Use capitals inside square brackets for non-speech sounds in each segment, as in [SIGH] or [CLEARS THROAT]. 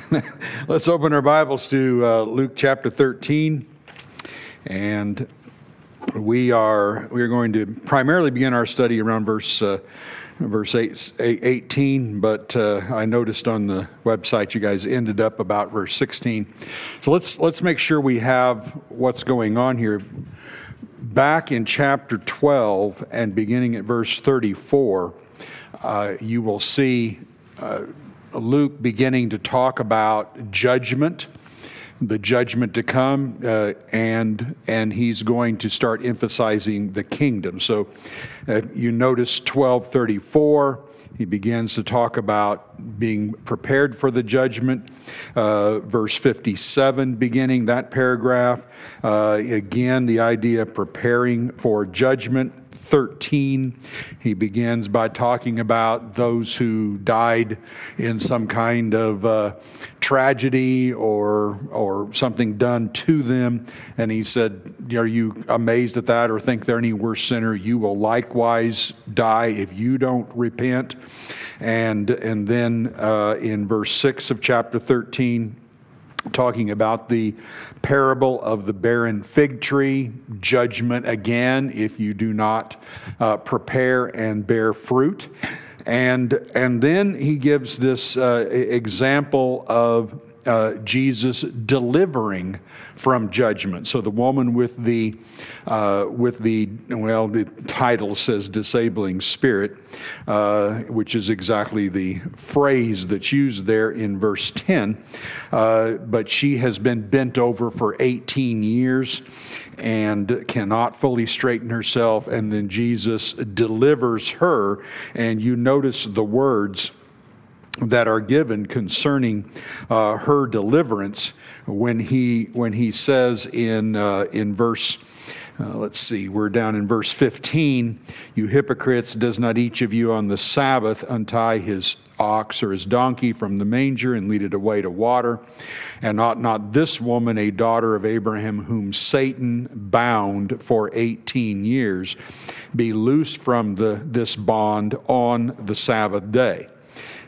[LAUGHS] Let's open our Bibles to uh, Luke chapter 13. And we are we are going to primarily begin our study around verse uh, verse eight, 18, but uh, I noticed on the website you guys ended up about verse 16. So let's let's make sure we have what's going on here. Back in chapter 12 and beginning at verse 34, uh, you will see uh, Luke beginning to talk about judgment, the judgment to come, uh, and and he's going to start emphasizing the kingdom. So, uh, you notice twelve thirty four. He begins to talk about being prepared for the judgment. Uh, verse 57, beginning that paragraph. Uh, again, the idea of preparing for judgment. 13, he begins by talking about those who died in some kind of uh, tragedy or, or something done to them. And he said, Are you amazed at that or think they're any worse sinner? You will likewise die if you don't repent. And, and then uh, in verse 6 of chapter 13, talking about the parable of the barren fig tree, judgment again if you do not uh, prepare and bear fruit. And, and then he gives this uh, example of uh, Jesus delivering from judgment. So the woman with the uh, with the well, the title says disabling spirit, uh, which is exactly the phrase that's used there in verse ten. Uh, but she has been bent over for 18 years and cannot fully straighten herself, and then Jesus delivers her. And you notice the words that are given concerning uh, her deliverance when he when he says in uh, in verse uh, let's see we're down in verse 15 you hypocrites does not each of you on the sabbath untie his ox or his donkey from the manger and lead it away to water? And ought not this woman a daughter of abraham whom satan bound for 18 years be loosed from the this bond on the sabbath day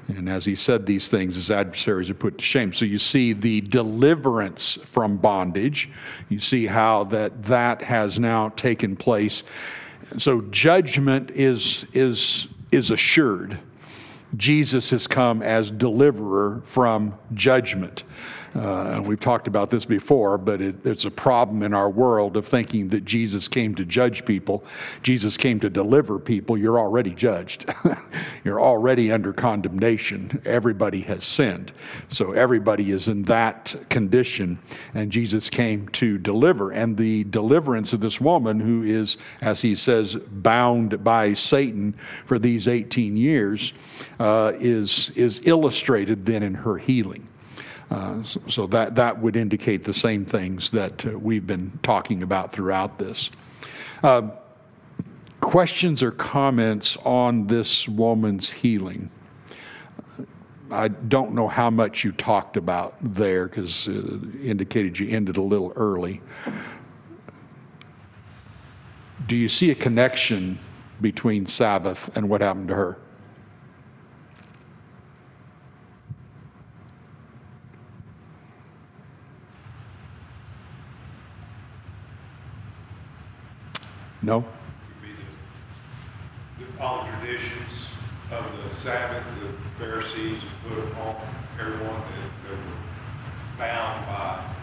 and as he said these things, his adversaries are put to shame. So you see the deliverance from bondage. You see how that that has now taken place. So judgment is is is assured. Jesus has come as deliverer from judgment. Uh, we've talked about this before, but it, it's a problem in our world of thinking that Jesus came to judge people. Jesus came to deliver people. You're already judged. [LAUGHS] You're already under condemnation. Everybody has sinned. So everybody is in that condition. And Jesus came to deliver. And the deliverance of this woman, who is, as he says, bound by Satan for these 18 years, uh, is, is illustrated then in her healing. Uh, so, that, that would indicate the same things that uh, we've been talking about throughout this. Uh, questions or comments on this woman's healing? I don't know how much you talked about there because uh, indicated you ended a little early. Do you see a connection between Sabbath and what happened to her? No? The, all traditions of the Sabbath, the Pharisees put upon everyone that, that were bound by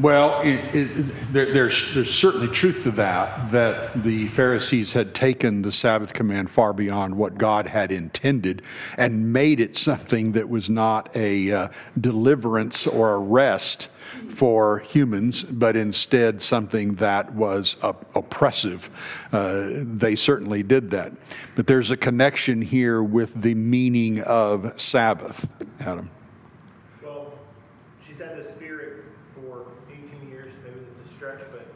Well, it, it, there, there's, there's certainly truth to that, that the Pharisees had taken the Sabbath command far beyond what God had intended and made it something that was not a uh, deliverance or a rest for humans, but instead something that was oppressive. Uh, they certainly did that. But there's a connection here with the meaning of Sabbath, Adam. Well, she's had this spirit for 18 years. Maybe it's a stretch, but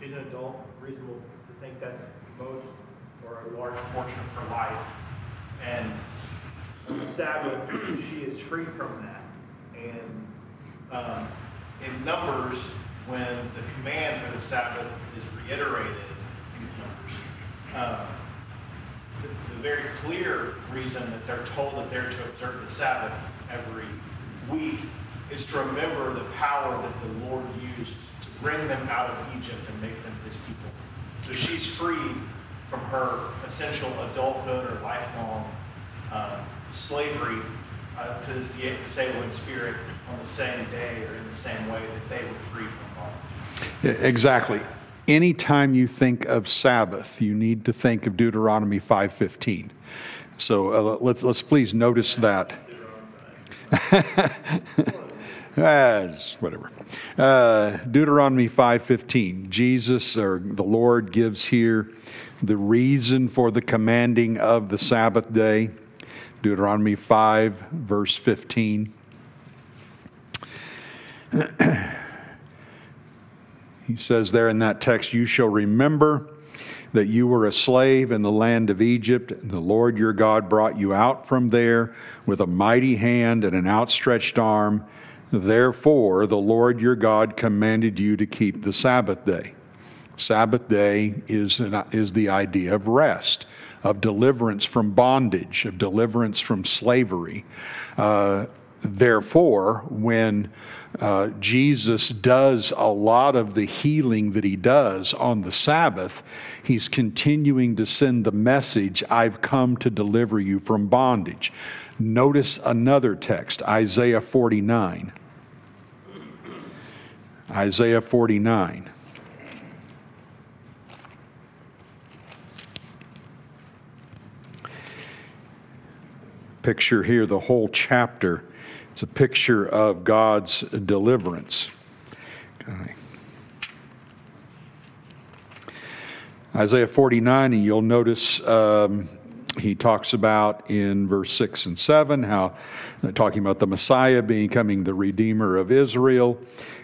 she's an adult. Reasonable to think that's most or a large portion of her life. And on the Sabbath, she is free from that. And um, in Numbers, when the command for the Sabbath is reiterated, Numbers, uh, the, the very clear reason that they're told that they're to observe the Sabbath every week is to remember the power that the Lord used to bring them out of Egypt and make them his people. So she's free from her essential adulthood or lifelong uh, slavery uh, to this disabling spirit on the same day or in the same way that they were free from bondage. Exactly. Anytime you think of Sabbath, you need to think of Deuteronomy 5:15. So uh, let's let's please notice that. [LAUGHS] As whatever. Uh, Deuteronomy 5:15. Jesus or the Lord gives here the reason for the commanding of the Sabbath day. Deuteronomy 5 verse 15. [CLEARS THROAT] he says there in that text, You shall remember that you were a slave in the land of Egypt, and the Lord your God brought you out from there with a mighty hand and an outstretched arm. Therefore, the Lord your God commanded you to keep the Sabbath day. Sabbath day is, an, is the idea of rest, of deliverance from bondage, of deliverance from slavery. Uh, therefore, when uh, Jesus does a lot of the healing that he does on the Sabbath, he's continuing to send the message I've come to deliver you from bondage. Notice another text, Isaiah 49. Isaiah 49. Picture here the whole chapter it's a picture of God's deliverance. Okay. Isaiah 49, and you'll notice um, he talks about in verse 6 and 7 how uh, talking about the Messiah becoming the Redeemer of Israel.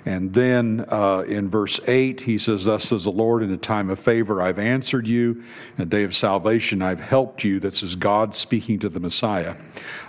And then uh, in verse 8, he says, Thus says the Lord, in a time of favor I've answered you, in a day of salvation I've helped you. This is God speaking to the Messiah.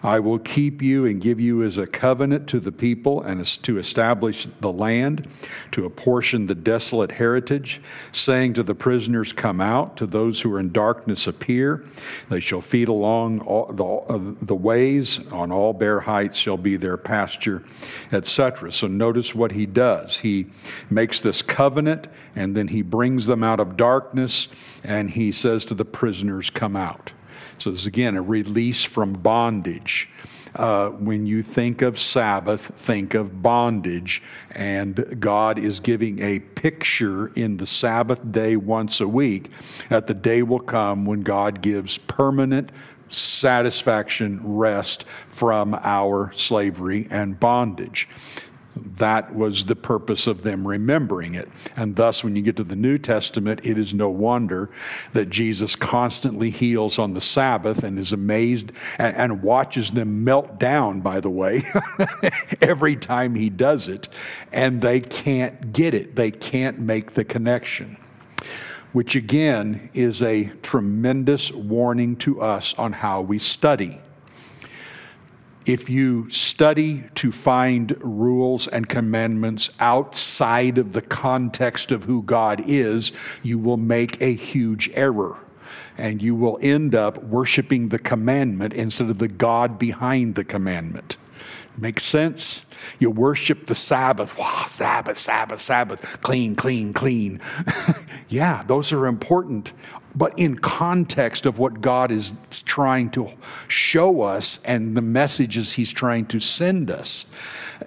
I will keep you and give you as a covenant to the people and to establish the land, to apportion the desolate heritage, saying to the prisoners, Come out, to those who are in darkness appear. They shall feed along all the, uh, the ways, on all bare heights shall be their pasture, etc. So notice what he does. He makes this covenant and then he brings them out of darkness and he says to the prisoners, Come out. So, this is again a release from bondage. Uh, when you think of Sabbath, think of bondage. And God is giving a picture in the Sabbath day once a week that the day will come when God gives permanent satisfaction, rest from our slavery and bondage. That was the purpose of them remembering it. And thus, when you get to the New Testament, it is no wonder that Jesus constantly heals on the Sabbath and is amazed and, and watches them melt down, by the way, [LAUGHS] every time he does it. And they can't get it, they can't make the connection which again is a tremendous warning to us on how we study if you study to find rules and commandments outside of the context of who God is, you will make a huge error. And you will end up worshiping the commandment instead of the God behind the commandment. Makes sense? You worship the Sabbath. Wow, Sabbath, Sabbath, Sabbath. Clean, clean, clean. [LAUGHS] yeah, those are important but in context of what God is trying to show us and the messages He's trying to send us.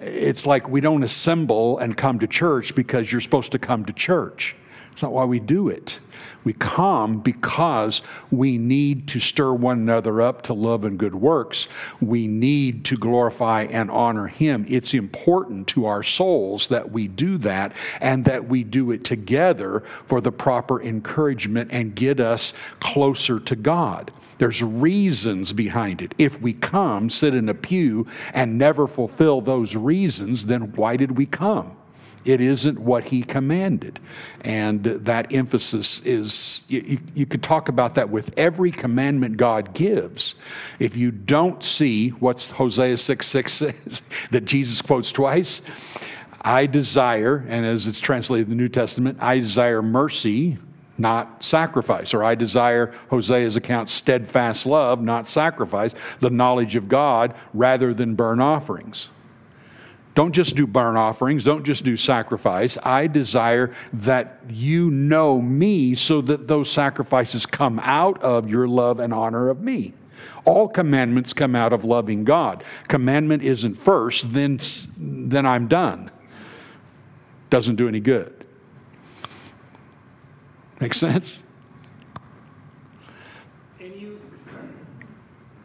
It's like we don't assemble and come to church because you're supposed to come to church. It's not why we do it. We come because we need to stir one another up to love and good works. We need to glorify and honor Him. It's important to our souls that we do that and that we do it together for the proper encouragement and get us closer to God. There's reasons behind it. If we come, sit in a pew, and never fulfill those reasons, then why did we come? It isn't what he commanded. And that emphasis is, you, you, could talk about that with every commandment God gives. If you don't see what's Hosea 6 6 says, [LAUGHS] that Jesus quotes twice, I desire, and as it's translated in the New Testament, I desire mercy, not sacrifice. Or I desire, Hosea's account, steadfast love, not sacrifice, the knowledge of God rather than burn offerings. Don't just do burnt offerings, don't just do sacrifice. I desire that you know me so that those sacrifices come out of your love and honor of me. All commandments come out of loving God. Commandment isn't first, then, then I'm done. Doesn't do any good. Make sense? And you,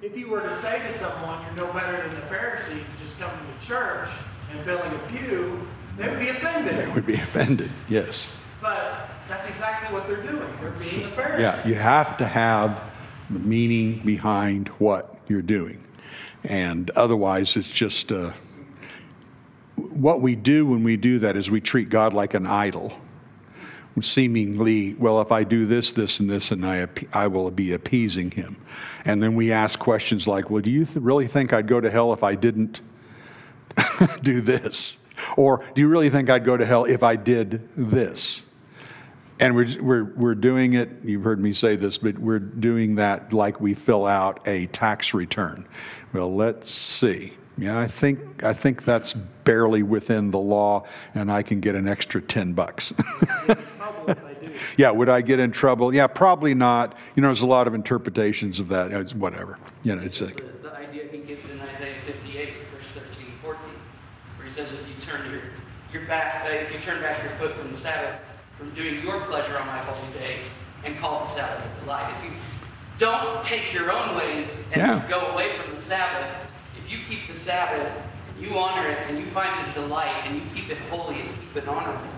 if you were to say to someone, you're no better than the Pharisees, just coming to church and filling a pew, they would be offended. They would be offended, yes. But that's exactly what they're doing. They're being the Pharisees. Yeah, you have to have the meaning behind what you're doing. And otherwise, it's just uh, what we do when we do that is we treat God like an idol. Seemingly, well, if I do this, this, and this, and I, I will be appeasing him. And then we ask questions like, well, do you th- really think I'd go to hell if I didn't [LAUGHS] do this? Or do you really think I'd go to hell if I did this? And we're, we're, we're doing it, you've heard me say this, but we're doing that like we fill out a tax return. Well, let's see. Yeah, I think, I think that's barely within the law, and I can get an extra 10 bucks. [LAUGHS] yeah, would I get in trouble? Yeah, probably not. You know, there's a lot of interpretations of that. It's whatever. You know, it's like. The, the idea he gives in Isaiah 58, verse 13 and 14, where he says, if you turn your, your back, uh, if you turn back your foot from the Sabbath, from doing your pleasure on my holy day and call the Sabbath a delight. If you don't take your own ways and yeah. go away from the Sabbath, if you keep the Sabbath, you honor it, and you find it a delight, and you keep it holy and keep it honorable,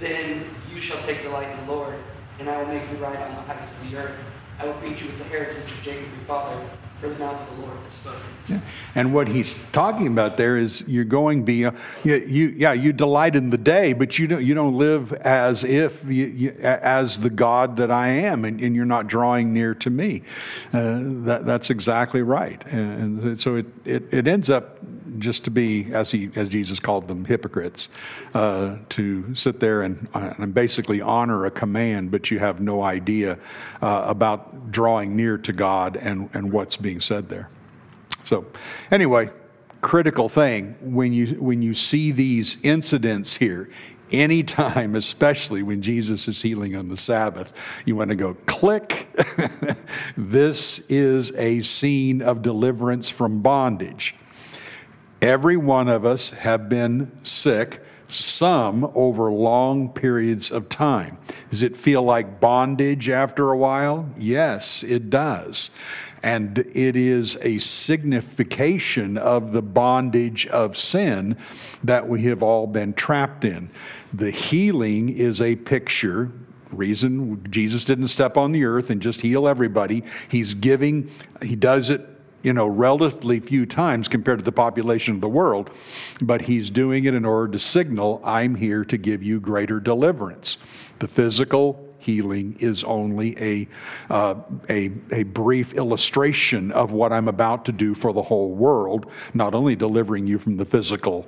then you shall take delight in the Lord, and I will make you ride on the heights of the earth. I will feed you with the heritage of Jacob your father, for the mouth of the Lord has spoken. Yeah. And what he's talking about there is you're going beyond, you, you, yeah, you delight in the day, but you don't, you don't live as if, you, you, as the God that I am, and, and you're not drawing near to me. Uh, that, that's exactly right. And, and so it, it, it ends up just to be, as he, as Jesus called them, hypocrites, uh, to sit there and, uh, and basically honor a command, but you have no idea uh, about drawing near to God and, and what's being said there. So, anyway, critical thing when you when you see these incidents here anytime especially when jesus is healing on the sabbath you want to go click [LAUGHS] this is a scene of deliverance from bondage Every one of us have been sick, some over long periods of time. Does it feel like bondage after a while? Yes, it does. And it is a signification of the bondage of sin that we have all been trapped in. The healing is a picture reason Jesus didn't step on the earth and just heal everybody. He's giving, he does it you know, relatively few times compared to the population of the world, but he's doing it in order to signal, I'm here to give you greater deliverance. The physical healing is only a, uh, a, a brief illustration of what I'm about to do for the whole world, not only delivering you from the physical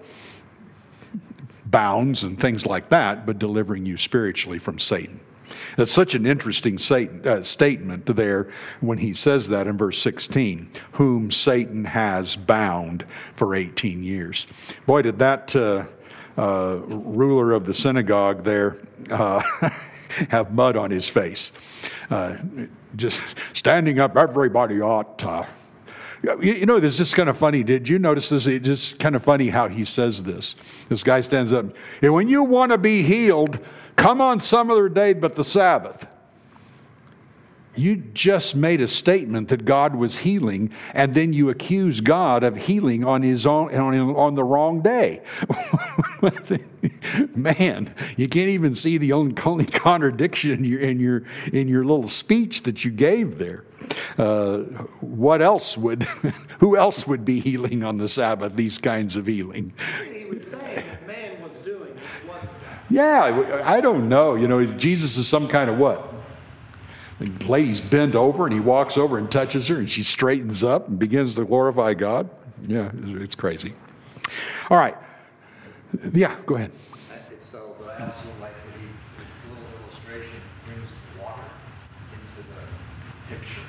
bounds and things like that, but delivering you spiritually from Satan. That's such an interesting uh, statement there when he says that in verse 16, whom Satan has bound for 18 years. Boy, did that uh, uh, ruler of the synagogue there uh, [LAUGHS] have mud on his face. Uh, just standing up, everybody ought to. You know, this is kind of funny. Did you notice this? It's just kind of funny how he says this. This guy stands up. And when you want to be healed, Come on some other day but the Sabbath. You just made a statement that God was healing, and then you accuse God of healing on his own on, on the wrong day. [LAUGHS] Man, you can't even see the only contradiction in your in your in your little speech that you gave there. Uh, what else would? [LAUGHS] who else would be healing on the Sabbath? These kinds of healing. He yeah, I don't know. You know, Jesus is some kind of what? The lady's bent over and he walks over and touches her and she straightens up and begins to glorify God. Yeah, it's crazy. All right. Yeah, go ahead. So, but I also like this little illustration brings picture.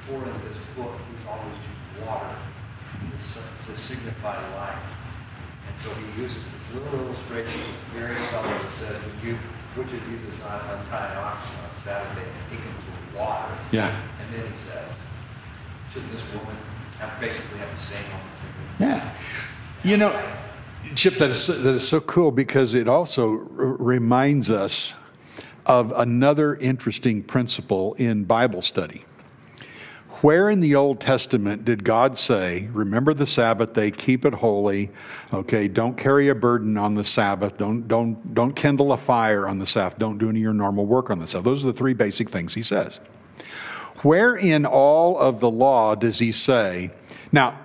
Before in this book, he's always used water to, to signify life. And so he uses this little illustration that's very subtle that says, when you, which of you does not untie an ox on Saturday and take him to water? Yeah. And then he says, shouldn't this woman have basically have the same opportunity? Yeah. You know, Chip, that is, that is so cool because it also r- reminds us of another interesting principle in Bible study. Where in the Old Testament did God say, remember the Sabbath day, keep it holy, okay, don't carry a burden on the Sabbath, don't, don't, don't kindle a fire on the Sabbath, don't do any of your normal work on the Sabbath? Those are the three basic things he says. Where in all of the law does he say, now,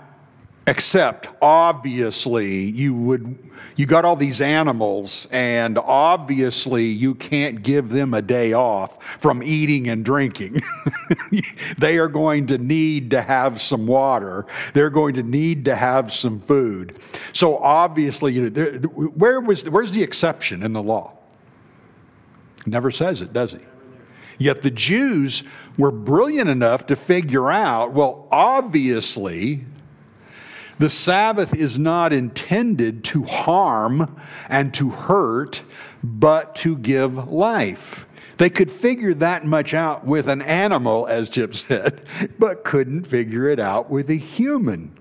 except obviously you would you got all these animals and obviously you can't give them a day off from eating and drinking. [LAUGHS] They are going to need to have some water. They're going to need to have some food. So obviously you know, where was where's the exception in the law? Never says it does he? Yet the Jews were brilliant enough to figure out well, obviously, the Sabbath is not intended to harm and to hurt, but to give life. They could figure that much out with an animal, as Chip said, [LAUGHS] but couldn't figure it out with a human.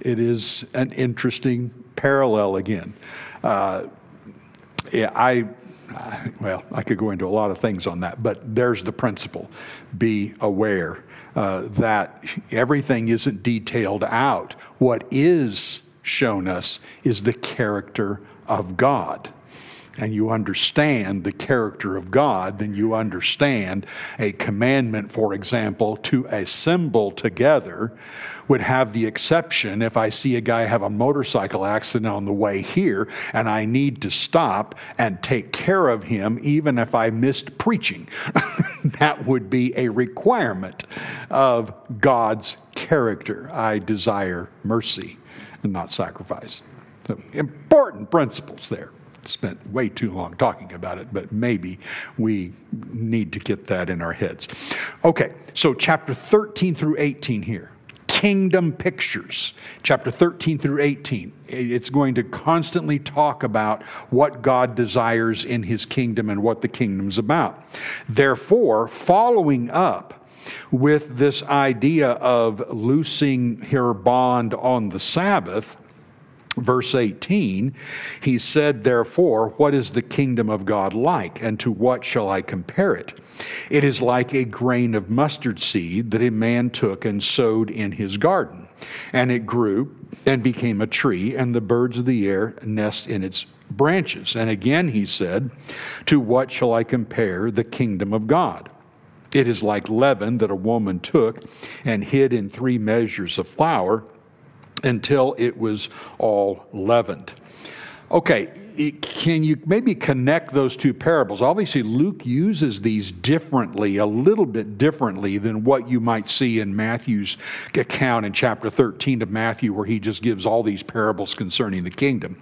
It is an interesting parallel again. Uh, yeah, I well, I could go into a lot of things on that, but there's the principle. Be aware uh, that everything isn't detailed out. What is shown us is the character of God and you understand the character of God, then you understand a commandment, for example, to assemble together would have the exception if I see a guy have a motorcycle accident on the way here and I need to stop and take care of him, even if I missed preaching. [LAUGHS] that would be a requirement of God's character. I desire mercy and not sacrifice. So, important principles there spent way too long talking about it, but maybe we need to get that in our heads. Okay, so chapter 13 through 18 here. Kingdom pictures, chapter 13 through 18. It's going to constantly talk about what God desires in his kingdom and what the kingdom's about. Therefore, following up with this idea of loosing her bond on the Sabbath, verse 18, he said, Therefore, what is the kingdom of God like, and to what shall I compare it? It is like a grain of mustard seed that a man took and sowed in his garden. And it grew and became a tree, and the birds of the air nest in its branches. And again he said, To what shall I compare the kingdom of God? It is like leaven that a woman took and hid in three measures of flour until it was all leavened. Okay, can you maybe connect those two parables? Obviously, Luke uses these differently, a little bit differently than what you might see in Matthew's account in chapter 13 of Matthew, where he just gives all these parables concerning the kingdom.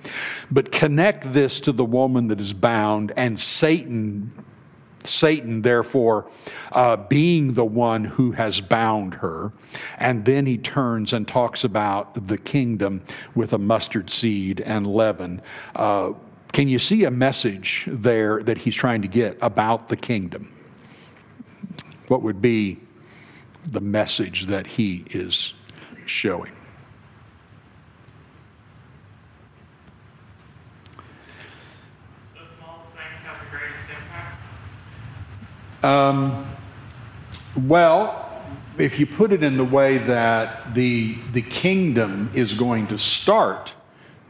But connect this to the woman that is bound and Satan Satan, therefore, uh, being the one who has bound her. And then he turns and talks about the kingdom with a mustard seed and leaven. Uh, can you see a message there that he's trying to get about the kingdom? What would be the message that he is showing? Um, well, if you put it in the way that the, the kingdom is going to start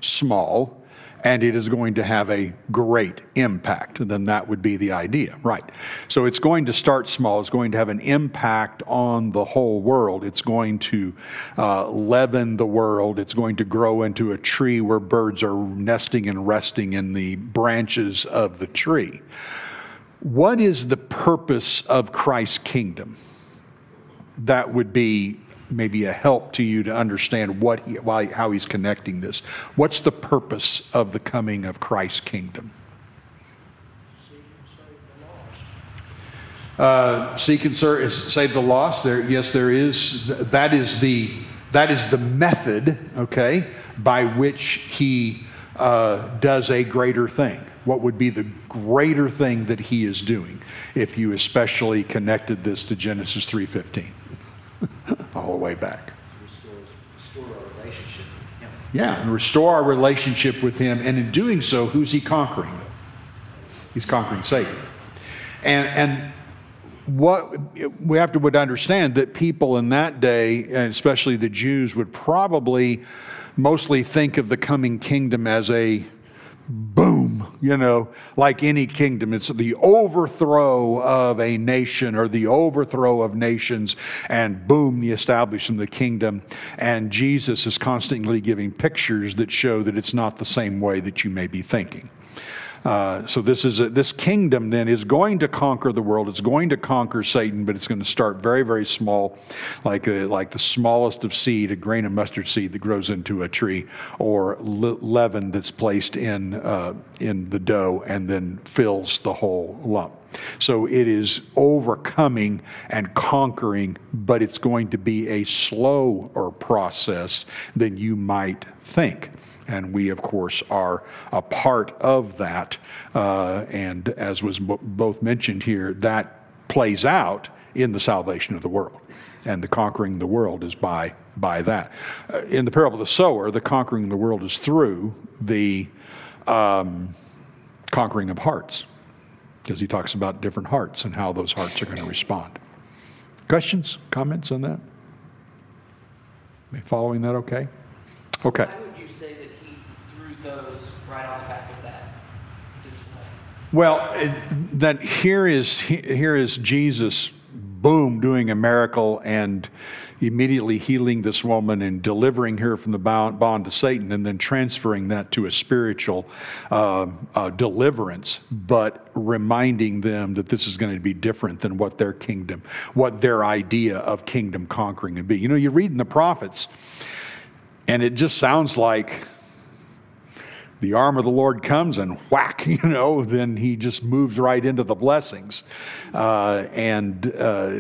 small and it is going to have a great impact, then that would be the idea, right? So it's going to start small, it's going to have an impact on the whole world, it's going to uh, leaven the world, it's going to grow into a tree where birds are nesting and resting in the branches of the tree. What is the purpose of Christ's kingdom? That would be maybe a help to you to understand what he, why, how he's connecting this. What's the purpose of the coming of Christ's kingdom? Seek and save the lost. Uh, seek and serve, save the lost. There, yes, there is. That is the that is the method, okay, by which he uh, does a greater thing. What would be the greater thing that he is doing? If you especially connected this to Genesis three fifteen, [LAUGHS] all the way back. Restore, restore our relationship with him. Yeah, and restore our relationship with Him. And in doing so, who's He conquering? He's conquering Satan. And, and what we have to would understand that people in that day, and especially the Jews, would probably mostly think of the coming kingdom as a boom, you know, like any kingdom. It's the overthrow of a nation or the overthrow of nations, and boom, the establishment of the kingdom. And Jesus is constantly giving pictures that show that it's not the same way that you may be thinking. Uh, so this is a, this kingdom then is going to conquer the world. It's going to conquer Satan, but it's going to start very very small, like a, like the smallest of seed, a grain of mustard seed that grows into a tree, or le- leaven that's placed in uh, in the dough and then fills the whole lump. So it is overcoming and conquering, but it's going to be a slower process than you might think. And we, of course, are a part of that. Uh, and as was bo- both mentioned here, that plays out in the salvation of the world. And the conquering the world is by, by that. Uh, in the parable of the sower, the conquering of the world is through the um, conquering of hearts, because he talks about different hearts and how those hearts are going to respond. Questions, comments on that? Following that okay? Okay. Why would you say that those right on the back of that display? Well, that here is here is Jesus, boom, doing a miracle and immediately healing this woman and delivering her from the bond, bond to Satan, and then transferring that to a spiritual uh, uh, deliverance, but reminding them that this is going to be different than what their kingdom, what their idea of kingdom conquering would be. You know, you read in the prophets, and it just sounds like the arm of the Lord comes and whack, [LAUGHS] you know, then he just moves right into the blessings. Uh, and uh,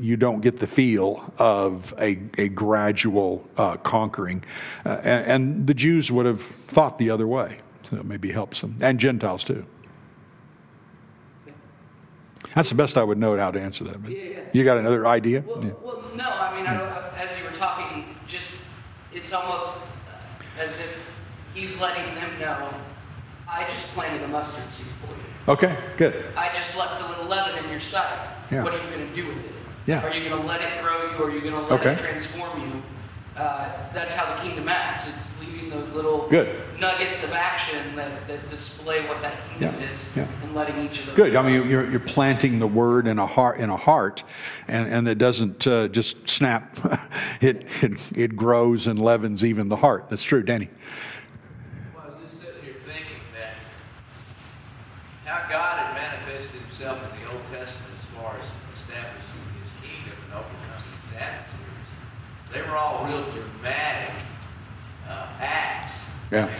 you don't get the feel of a, a gradual uh, conquering. Uh, and, and the Jews would have thought the other way. So it maybe helps them, and Gentiles too. That's the best I would know how to answer that. But Yeah, yeah. You got another idea? Well, Yeah. well no, I mean, I, as you were talking, just it's almost as if he's letting them know, I just planted a mustard seed for you. Okay, good. I just left a little leaven in your sight. Yeah. What are you going to do with it? Yeah. Are you going to let it grow you, or are you going to let Okay. it transform you? Uh, that's how the kingdom acts. It's leaving those little Good. nuggets of action that, that display what that kingdom Yeah, is, yeah. and letting each of them. Good. I mean, you're, you're planting the word in a heart, in a heart, and, and it doesn't uh, just snap. [LAUGHS] it, it it grows and leavens even the heart. That's true, Danny. Well, I was just sitting here thinking that how God had manifested himself in the Old Testament as far as establishing his kingdom and overcoming his adversaries. They were all real dramatic uh, acts. Yeah. I mean,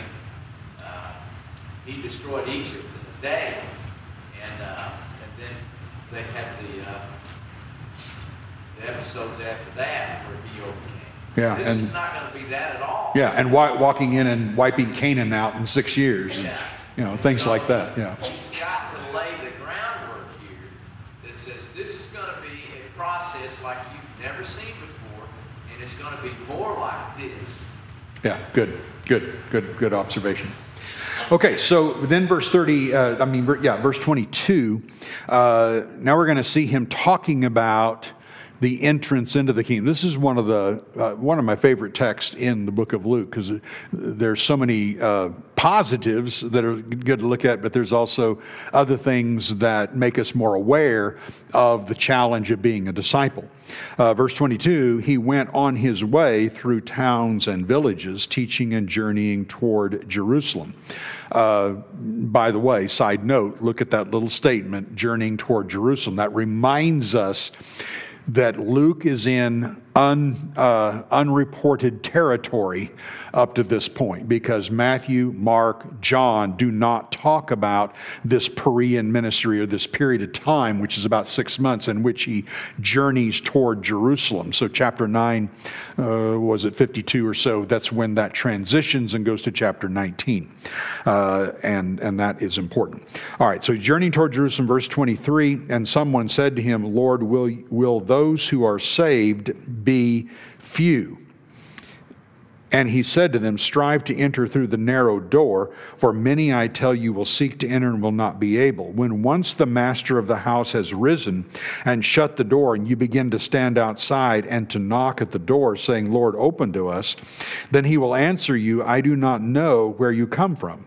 uh, he destroyed Egypt in a day, and, uh, and then they had the, uh, the episodes after that where he overcame. Yeah, This and- is not going to be that at all. Yeah, and wa- walking in and wiping Canaan out in six years, and, Yeah. you know, things like that. Yeah. He's got to lay the groundwork here that says this is going to be a process like you've never seen it's going to be more like this. Yeah, good, good, good, good observation. Okay, so then verse 30, uh, I mean, yeah, verse 22, uh, now we're going to see him talking about the entrance into the kingdom. This is one of the uh, one of my favorite texts in the book of Luke because there's so many uh, positives that are good to look at, but there's also other things that make us more aware of the challenge of being a disciple. Uh, verse 22 He went on his way through towns and villages, teaching and journeying toward Jerusalem. Uh, by the way, side note, look at that little statement, journeying toward Jerusalem. That reminds us that Luke is in un, uh, unreported territory up to this point because Matthew, Mark, John do not talk about this Perean ministry or this period of time, which is about six months, in which he journeys toward Jerusalem. So, chapter 9, uh, was it 52 or so? That's when that transitions and goes to chapter 19. Uh, and, and that is important. All right, so journeying toward Jerusalem, verse 23, and someone said to him, Lord, will, will those who are saved be few. And he said to them, Strive to enter through the narrow door, for many, I tell you, will seek to enter and will not be able. When once the master of the house has risen and shut the door, and you begin to stand outside and to knock at the door, saying, Lord, open to us, then he will answer you, I do not know where you come from.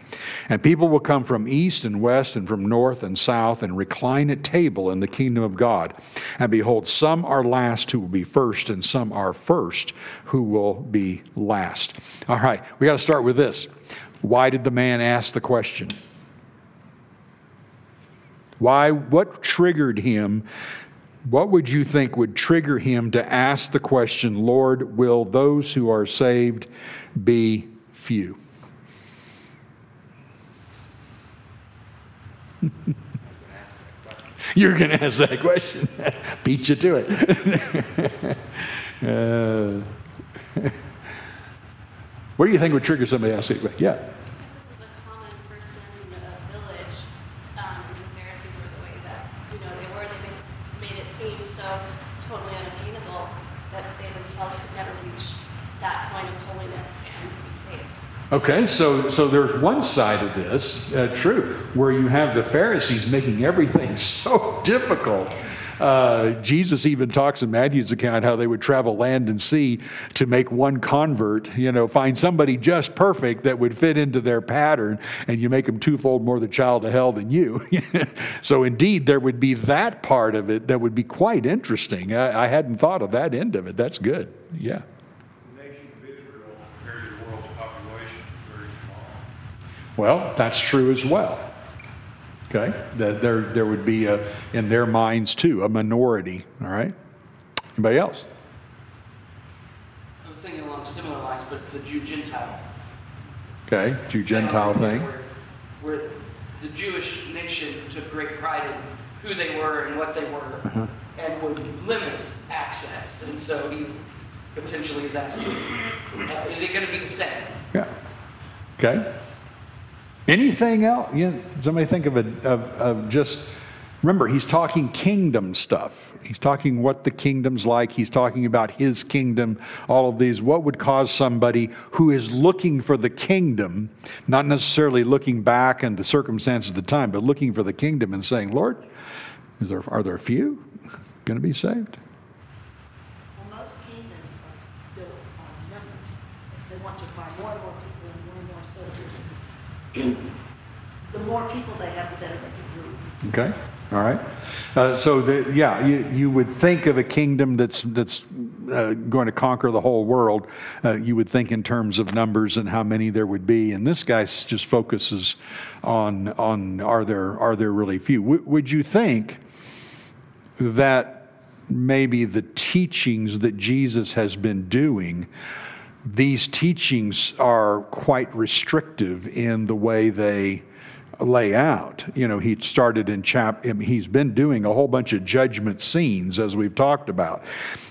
And people will come from east and west and from north and south and recline at table in the kingdom of God. And behold, some are last who will be first, and some are first who will be last. All right, we got to start with this. Why did the man ask the question? Why, what triggered him? What would you think would trigger him to ask the question, Lord, will those who are saved be few? [LAUGHS] You're going to ask that question. [LAUGHS] Beat you to it. [LAUGHS] uh, what do you think would trigger somebody to ask it? Yeah. This was a common person in the village. Um, and the Pharisees were the way that you know they were. They made, made it seem so totally unattainable that they themselves could never reach that point of holiness and be saved. Okay, so so there's one side of this, uh, true, where you have the Pharisees making everything [LAUGHS] so difficult. Uh, Jesus even talks in Matthew's account how they would travel land and sea to make one convert, you know, find somebody just perfect that would fit into their pattern, and you make them twofold more the child of hell than you. [LAUGHS] so, indeed, there would be that part of it that would be quite interesting. I, I hadn't thought of that end of it. That's good. Yeah. The nation of Israel compared to the world's population is very small. Well, that's true as well. Okay, that there there would be a, in their minds too a minority. All right. Anybody else? I was thinking along similar lines, but the Jew Gentile. Okay, Jew Gentile thing. Where, where the Jewish nation took great pride in who they were and what they were, Uh-huh. and would limit access. And so he potentially is asking, uh, is it going to be the same? Yeah. Okay. Anything else? You know, somebody think of a of, of just. Remember, he's talking kingdom stuff. He's talking what the kingdom's like. He's talking about his kingdom, all of these. What would cause somebody who is looking for the kingdom, not necessarily looking back and the circumstances of the time, but looking for the kingdom and saying, Lord, is there, are there a few going to be saved? Well, most kingdoms are built on numbers. They want to find more and more people and more and more soldiers. The more people they have, the better they can rule. Okay, all right. Uh, so, the, yeah, you, you would think of a kingdom that's that's uh, going to conquer the whole world. Uh, you would think in terms of numbers and how many there would be. And this guy just focuses on on are there are there really few? W- would you think that maybe the teachings that Jesus has been doing? These teachings are quite restrictive in the way they lay out. You know, he started in chap. He's been doing a whole bunch of judgment scenes, as we've talked about,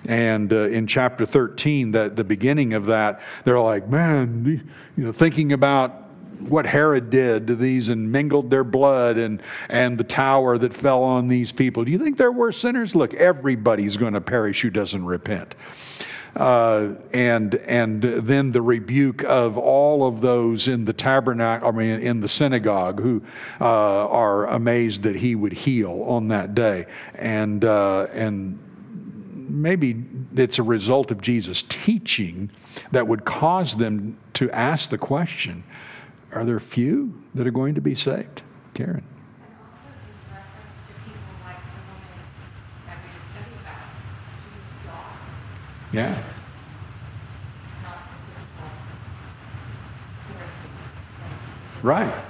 and uh, in chapter thirteen, that the beginning of that, they're like, man, you know, thinking about what Herod did to these and mingled their blood and and the tower that fell on these people. Do you think they're sinners? Look, everybody's going to perish who doesn't repent uh, and and then the rebuke of all of those in the tabernacle, I mean, in the synagogue, who uh, are amazed that he would heal on that day, and uh, and maybe it's a result of Jesus' teaching that would cause them to ask the question: are there few that are going to be saved? Karen. And also his reference to people like the woman that we just studied about. She's a dog. Yeah. Right.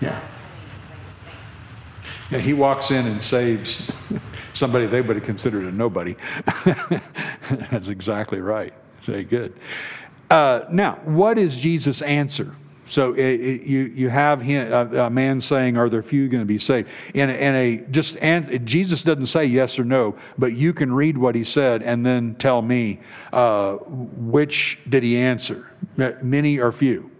Yeah. Yeah, he walks in and saves [LAUGHS] somebody they would have considered a nobody. [LAUGHS] That's exactly right. Very good. Uh, now, what is Jesus' answer? So i i you you have him, a, a man saying, "Are there few going to be saved?" And, and a just and Jesus doesn't say yes or no, but you can read what he said and then tell me uh, which did he answer, many or few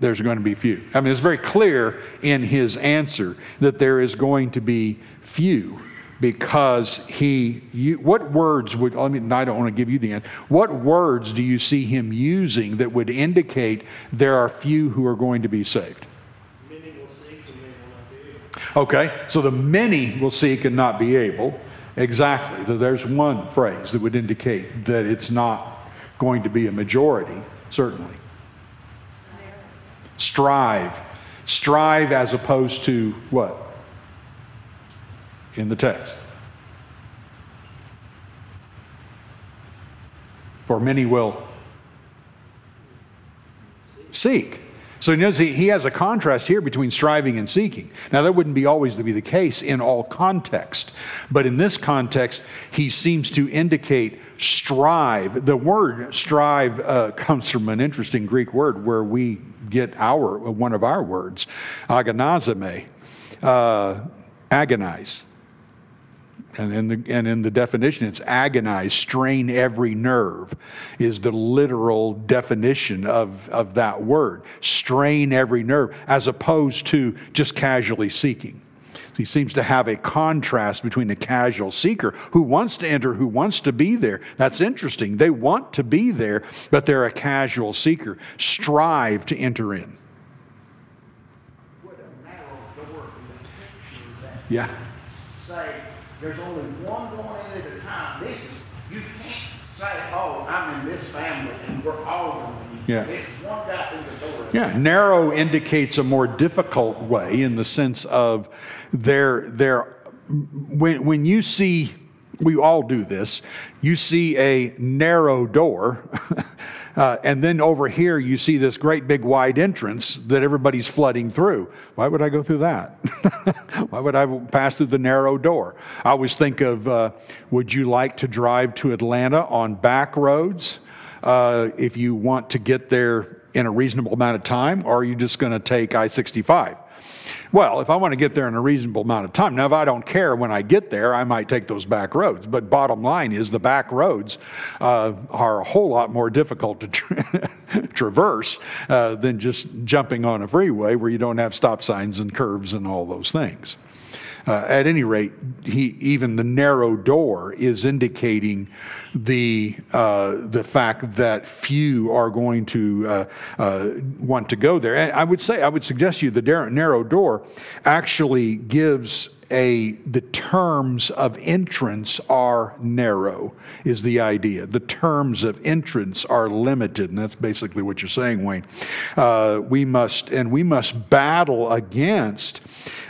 there's going to be few. I mean, it's very clear in his answer that there is going to be few because he, you, what words would, I mean, I don't want to give you the answer. What words do you see him using that would indicate there are few who are going to be saved? Many will seek and not be able. Okay, so the many will seek and not be able. Exactly. So there's one phrase that would indicate that it's not going to be a majority, certainly. Strive. Strive as opposed to what? In the text. For many will seek. So you notice he, has a contrast here between striving and seeking. Now, that wouldn't be always to be the case in all context, but in this context, he seems to indicate strive. The word strive uh, [LAUGHS] comes from an interesting Greek word where we get our one of our words, agonizomai, uh, agonize. And in, the, and in the definition, it's agonize, strain every nerve, is the literal definition of, of that word. Strain every nerve, as opposed to just casually seeking. So he seems to have a contrast between the casual seeker who wants to enter, who wants to be there. That's interesting. They want to be there, but they're a casual seeker. Strive to enter in. What a narrow door in the picture that Yeah. say there's only one going in at a time. This is, you can't say, oh, I'm in this family and we're all going in. Yeah. It's one guy through the door. Yeah, narrow indicates a more difficult way in the sense of there, there, when, when you see, we all do this, you see a narrow door, [LAUGHS] uh, and then over here you see this great big wide entrance that everybody's flooding through. Why would I go through that? [LAUGHS] Why would I pass through the narrow door? I always think of, uh, would you like to drive to Atlanta on back roads? uh, if you want to get there in a reasonable amount of time, or are you just going to take I 65? Well, if I want to get there in a reasonable amount of time, now if I don't care when I get there, I might take those back roads. But bottom line is the back roads uh, are a whole lot more difficult to tra- [LAUGHS] traverse uh, than just jumping on a freeway where you don't have stop signs and curves and all those things. Uh, at any rate, he, even the narrow door is indicating the, uh, the fact that few are going to uh, uh, want to go there. And I would say, I would suggest you the narrow door actually gives a the terms of entrance are narrow is the idea. The terms of entrance are limited and that's basically what you're saying wayne. Uh, we must and we must battle against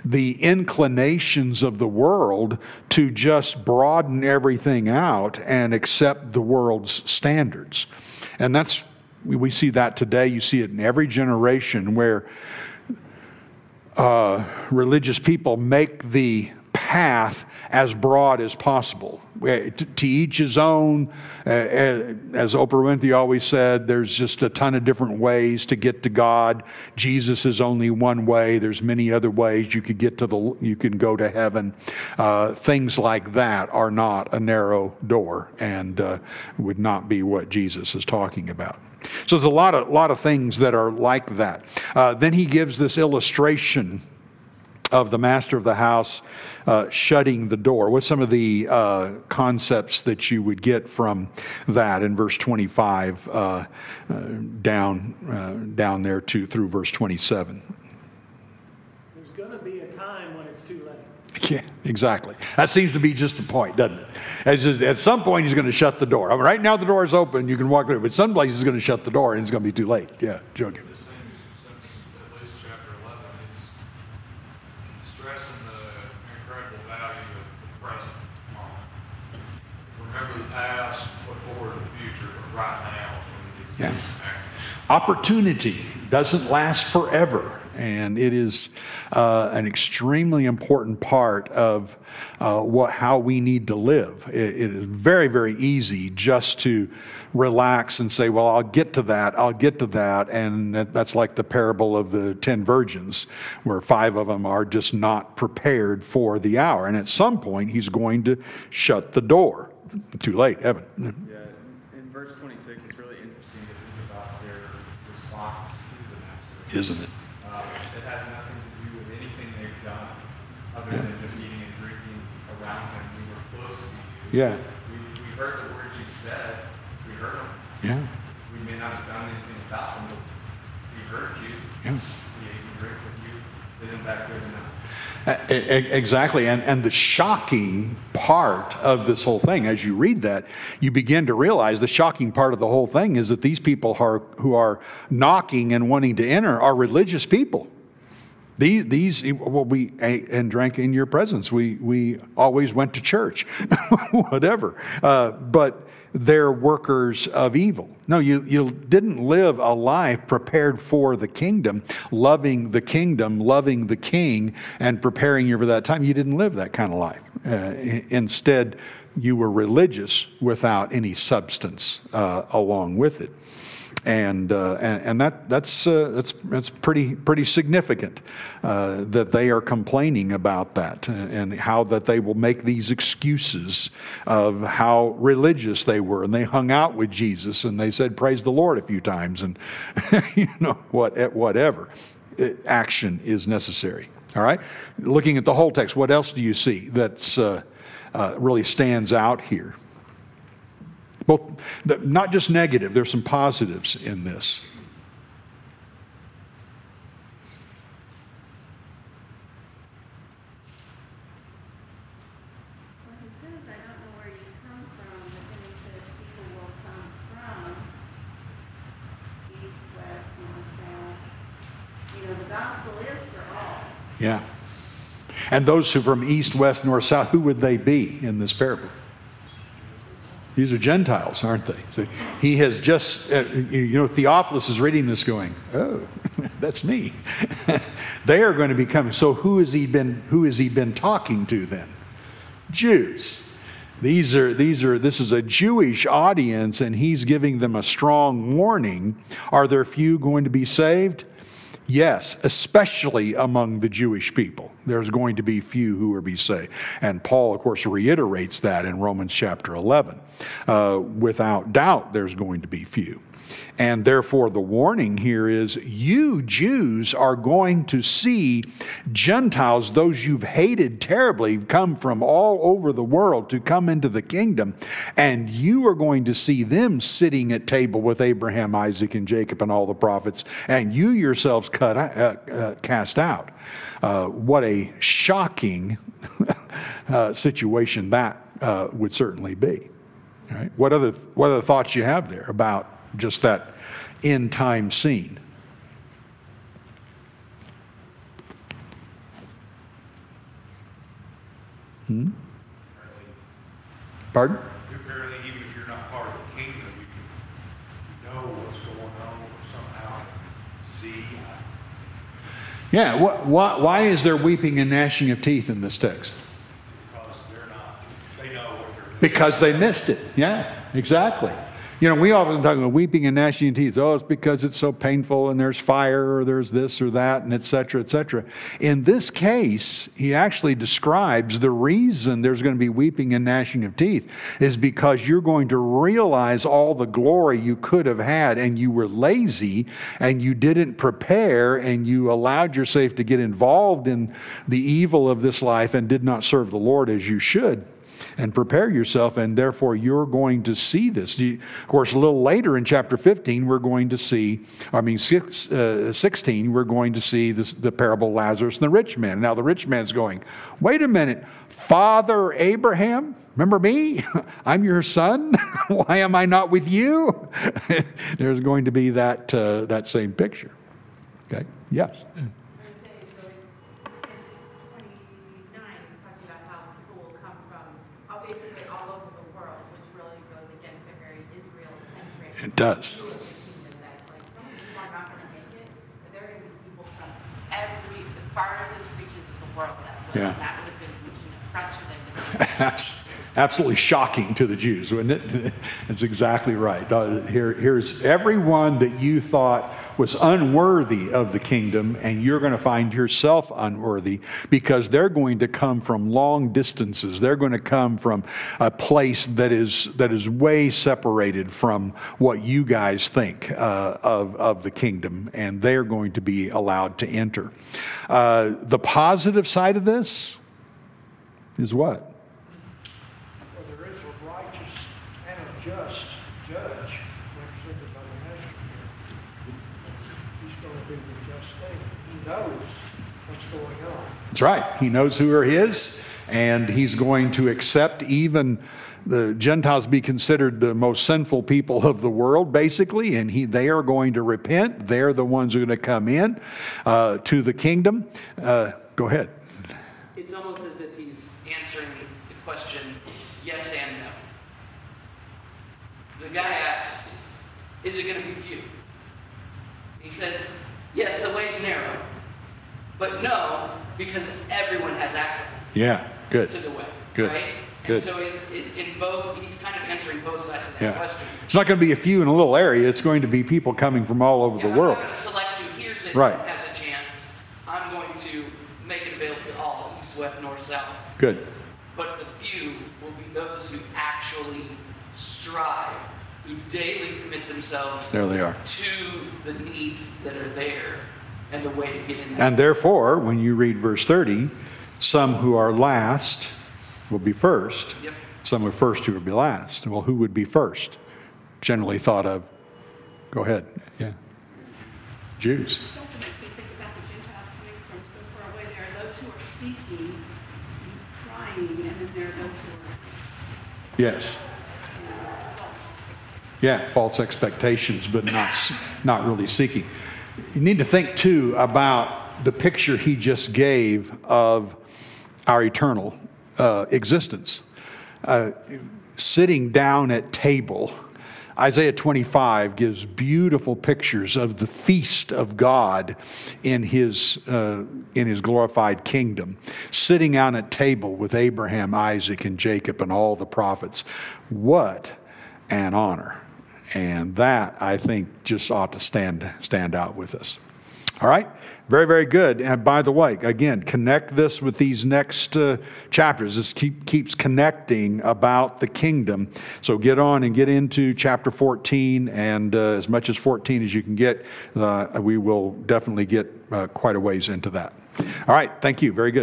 the inclinations of the world to just broaden everything out and accept the world's standards. And that's we, see that today. You see it in every generation where uh, religious people make the path as broad as possible. Uh, To, each his own. Uh, uh, as Oprah Winfrey always said, there's just a ton of different ways to get to God. Jesus is only one way. There's many other ways you could get to the. You can go to heaven. Uh, things like that are not a narrow door, and uh, would not be what Jesus is talking about. So there's a lot of lot of things that are like that. Uh, then he gives this illustration of the master of the house uh, shutting the door. What's some of the uh, concepts that you would get from that in verse 25 uh, uh, down uh, down there to through verse 27? There's going to be a time when it's too late. [LAUGHS] Yeah, exactly. That seems to be just the point, doesn't it? Just, at some point, he's going to shut the door. I mean, right now, the door is open. You can walk through. But someplace, he's going to shut the door, and it's going to be too late. Yeah, joking. This seems, since at least chapter eleven, it's stressing the incredible value of the present moment. Remember the past, look forward to the future, but right now is when we need to Yeah. Opportunity doesn't last forever, and it is uh, an extremely important part of uh, what how we need to live. It, it is very, very easy just to relax and say, "Well, I'll get to that. I'll get to that," and that, that's like the parable of the ten virgins, where five of them are just not prepared for the hour, and at some point, he's going to shut the door. Too late, Evan. Yeah, in, verse 26, it's really interesting to think about their response to the master. Isn't? It has nothing to do with anything they've done other than just eating and drinking around him. We were close to you. Yeah. We, we heard the words you said. We heard them. Yeah. We may not have done anything about them, but we heard you. Yeah. We ate and drank with you. Isn't that good enough? Exactly. And, and the shocking part of this whole thing, as you read that, you begin to realize the shocking part of the whole thing is that these people are, who are knocking and wanting to enter are religious people. These, these well, we ate and drank in your presence. We, we always went to church, [LAUGHS] whatever. Uh, but they're workers of evil. No, you, you didn't live a life prepared for the kingdom, loving the kingdom, loving the king, and preparing you for that time. You didn't live that kind of life. Uh, instead, you were religious without any substance uh, along with it and uh, and, and that that's uh, that's that's pretty pretty significant uh, that they are complaining about that and how that they will make these excuses of how religious they were and they hung out with Jesus and they said praise the Lord a few times and [LAUGHS] you know what whatever Uh, action is necessary. All right, looking at the whole text, what else do you see that's uh, uh, really stands out here? Both, not just negative, there's some positives in this. Well, he says, I don't know where you come from, but then he says people will come from east, west, north, south. You know, the gospel is for all. Yeah. And those who from east, west, north, south, who would they be in this parable? These are Gentiles, aren't they? So he has just, uh, you know, Theophilus is reading this going, oh, [LAUGHS] that's me. [LAUGHS] they are going to be coming. So who has he been, who has he been talking to then? Jews. These are, these are, this is a Jewish audience, and he's giving them a strong warning. Are there few going to be saved? Yes, especially among the Jewish people. There's going to be few who will be saved. And Paul, of course, reiterates that in Romans chapter 11. Uh, without doubt, there's going to be few. And therefore, the warning here is you Jews are going to see Gentiles, those you've hated terribly, come from all over the world to come into the kingdom. And you are going to see them sitting at table with Abraham, Isaac, and Jacob, and all the prophets, and you yourselves cut, uh, uh, cast out. Uh, what a shocking [LAUGHS] uh, situation that uh, would certainly be. Right? What other what other thoughts you have there about just that end time scene? Hmm? Pardon? Apparently, even if you're not part of the kingdom, you can know what's going on or somehow see. Yeah. What, what, why is there weeping and gnashing of teeth in this text? Because they're not, they know what they're doing. Because they missed it. Yeah, exactly. You know, we often talk about weeping and gnashing of teeth. Oh, it's because it's so painful and there's fire or there's this or that and et cetera, et cetera. In this case, he actually describes the reason there's going to be weeping and gnashing of teeth is because you're going to realize all the glory you could have had and you were lazy and you didn't prepare and you allowed yourself to get involved in the evil of this life and did not serve the Lord as you should. And prepare yourself, and therefore you're going to see this. Of course, a little later in chapter 15, we're going to see, I mean, six, uh, 16, we're going to see this, the parable of Lazarus and the rich man. Now, the rich man's going, wait a minute, Father Abraham? Remember me? [LAUGHS] I'm your son. [LAUGHS] Why am I not with you? [LAUGHS] There's going to be that, uh, that same picture. Okay? Yes. Right there, so in twenty-nine, it's talking about how people will come from, uh, basically all over the world, which really goes against a very Israel-centric It does. view of the kingdom, that like, some people are not gonna make it, but there are gonna be people from every, the farthest reaches of the world that will, Yeah. and that would have been such a crunch for them does. Abs- [LAUGHS] Absolutely shocking to the Jews, wouldn't it? [LAUGHS] That's exactly right. Uh, Here, here's everyone that you thought was unworthy of the kingdom, and you're going to find yourself unworthy because they're going to come from long distances. They're going to come from a place that is that is way separated from what you guys think uh, of of the kingdom, and they're going to be allowed to enter. Uh, the positive side of this is what? Well, there is a righteous and a just judge represented by the master here. He's going to do the just thing. He knows what's going on. That's right. He knows who are his, and he's going to accept even the Gentiles be considered the most sinful people of the world, basically, and he, they are going to repent. They're the ones who are going to come in uh, to the kingdom. Uh, go ahead. It's almost as if he's answering the question yes and no. The guy asks, Is it going to be few? He says, Yes, the way's narrow. But no, because everyone has access Yeah, good. to the web. Good. Right? Good. And so it's in, in both, he's kind of answering both sides of that Yeah. question. It's not going to be a few in a little area. It's going to be people coming from all over Yeah, the world. I'm going to select who hears it Right. has a chance. I'm going to make it available to all, east, west, north, south. Good. But the few will be those who actually strive, who daily commit themselves There they are. to the needs that are there and the way to get in there. And therefore, when you read verse 30, some who are last will be first. Yep. Some who are first who will be last. Well, who would be first? Generally thought of. Go ahead. Yeah. Jews. This also makes me think about the Gentiles coming from so far away. There are those who are seeking, trying, and then there are those who are Yes. you know, false. Yeah, false expectations, but not, not really seeking. You need to think too about the picture he just gave of our eternal uh, existence. Uh, sitting down at table, Isaiah 25 gives beautiful pictures of the feast of God in his, uh, in his glorified kingdom, sitting down at table with Abraham, Isaac, and Jacob, and all the prophets. What an honor. And that, I think, just ought to stand, stand out with us. All right? Very, very good. And by the way, again, connect this with these next uh, chapters. This keep, keeps connecting about the kingdom. So get on and get into chapter 14, and uh, as much as 14 as you can get, uh, we will definitely get uh, quite a ways into that. All right, thank you. Very good.